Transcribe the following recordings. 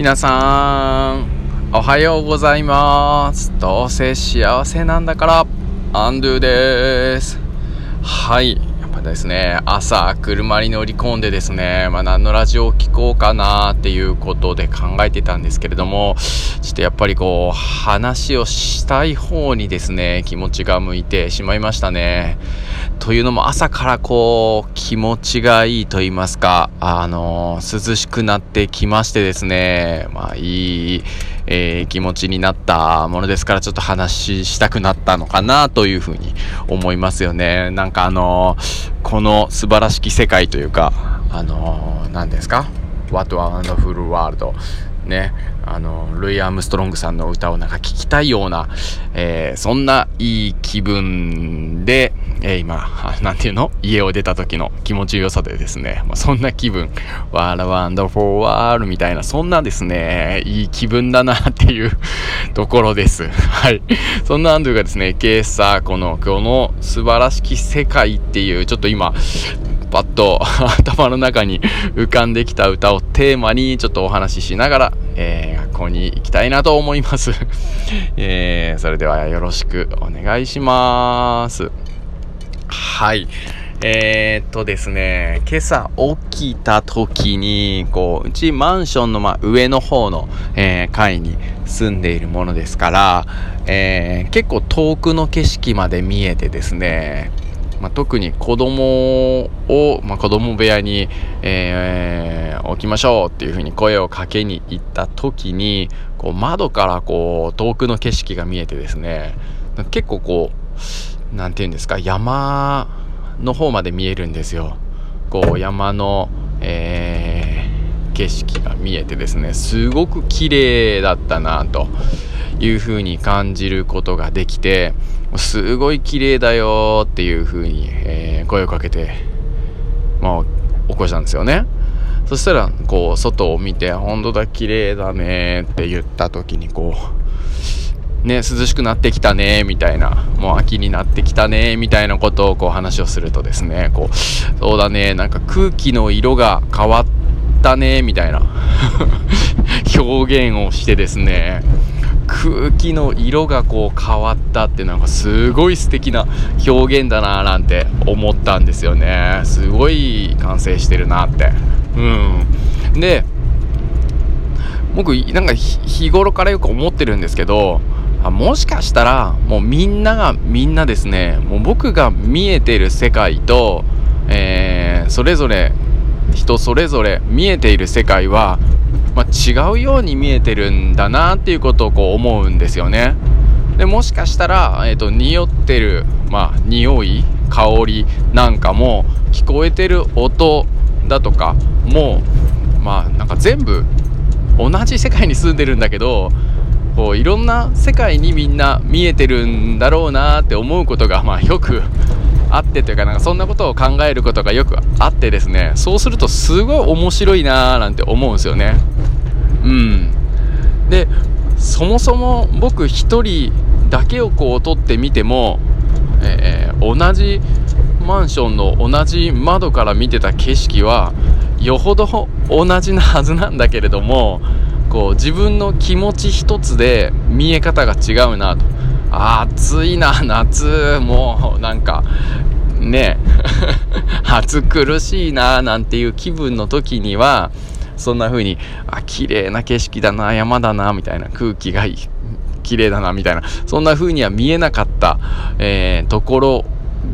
皆さんおはようございます。どうせ幸せなんだからアンドゥです。はい。ですね。朝車に乗り込んでですねまあ、何のラジオを聴こうかなっていうことで考えてたんですけれどもちょっとやっぱりこう話をしたい方にですね気持ちが向いてしまいましたね。というのも朝からこう気持ちがいいと言いますか、あの涼しくなってきましてですね、まあいい、えー、気持ちになったものですからちょっと話したくなったのかなというふうに思いますよね。なんかあのこの素晴らしき世界というか、あの何ですか ?What a Wonderful World ね、あの、ルイ・アームストロングさんの歌をなんか聴きたいような、えー、そんないい気分で、えー、今、なんていうの？家を出た時の気持ちよさでですね、まあ、そんな気分、ワーラワンダフォーワールみたいな、そんなですね、いい気分だなっていうところです。はい。そんなアンドゥがですね、今朝、この、この素晴らしき世界っていう、ちょっと今、パッと 頭の中に浮かんできた歌をテーマにちょっとお話ししながら、えー、学校に行きたいなと思います えー、それではよろしくお願いします。はい。えー、っとですね、今朝起きた時に、こう、うちマンションのま上の方の、えー、階に住んでいるものですから、えー、結構遠くの景色まで見えてですね、まあ、特に子供を、まあ、子供部屋に、えー、置きましょうっていうふうに声をかけに行った時にこう窓からこう遠くの景色が見えてですね結構こう何て言うんですか山の方まで見えるんですよ。こう山の、えー、景色が見えてですねすごく綺麗だったなというふうに感じることができてすごい綺麗だよっていうふうに、えー、声をかけて、まあ、起こしたんですよね。そしたら、こう、外を見て、本当だ、綺麗だねって言った時に、こう、ね、涼しくなってきたね、みたいな、もう秋になってきたね、みたいなことをこう話をするとですね、こう、そうだね、なんか空気の色が変わったね、みたいな 表現をしてですね、空気の色がこう変わったってなんかすごい素敵な表現だななんて思ったんですよね。すごい完成してるなって。うん。で僕なんか日頃からよく思ってるんですけどもしかしたらもうみんながみんなですねもう僕が見えてる世界と、えー、それぞれ人それぞれ見えている世界はまあ、違うように見えてるんだなっていうことをこう思うんですよね。でもしかしたら、えーと、匂ってる、まあ、匂い香りなんかも聞こえてる音だとかもまあなんか全部同じ世界に住んでるんだけどこういろんな世界にみんな見えてるんだろうなって思うことが、まあ、よくあってというかなんかそんなことを考えることがよくあってですね。そうするとすごい面白いなーなんて思うんですよね。うん。でそもそも僕1人だけをこう撮ってみても、えー、同じマンションの同じ窓から見てた景色はよほど同じなはずなんだけれどもこう自分の気持ち一つで見え方が違うなと。暑いな 夏もうなんかね 暑苦しいななんていう気分の時にはそんな風にあ綺麗な景色だな山だなみたいな空気がいい綺麗だなみたいなそんな風には見えなかった、えー、ところ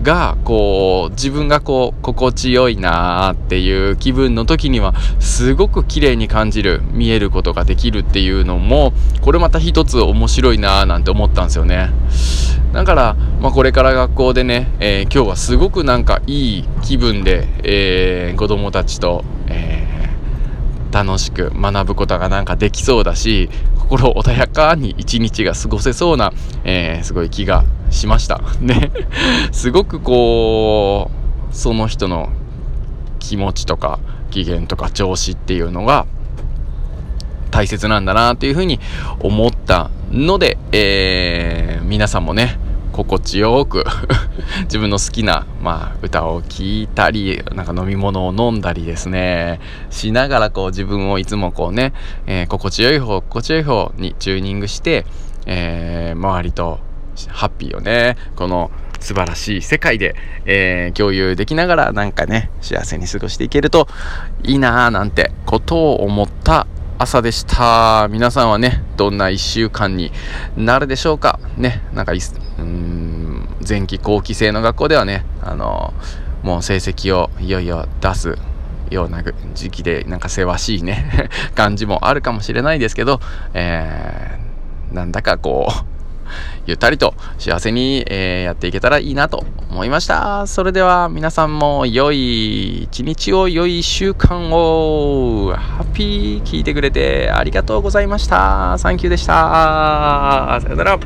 がこう自分がこう心地よいなーっていう気分の時にはすごく綺麗に感じる見えることができるっていうのもこれまた一つ面白いなーなんて思ったんですよね。だから、まあ、これから学校でね、えー、今日はすごくなんかいい気分で、えー、子供たちと、楽しく学ぶことがなんかできそうだし心穏やかに一日が過ごせそうな、えー、すごい気がしました。ね。すごくこう、その人の気持ちとか機嫌とか調子っていうのが大切なんだなっていうふうに思ったので、えー、皆さんもね、心地よく 自分の好きな、まあ、歌を聴いたりなんか飲み物を飲んだりですね。しながらこう自分をいつもこうね、えー、心地よい方心地よい方にチューニングして、えー、周りとハッピーをねこの素晴らしい世界で、えー、共有できながらなんかね幸せに過ごしていけるといいなーなんてことを思った朝でした。皆さんはねどんな1週間になるでしょうか？ねなんかうん前期後期制の学校ではねあのもう成績をいよいよ出すような時期でなんかせわしいね 感じもあるかもしれないですけど、えー、なんだかこう ゆったりと幸せに、えー、やっていけたらいいなと思いました。それでは皆さんも良い一日を良い週間をハッピー聞いてくれてありがとうございました。サンキューでした。さよなら。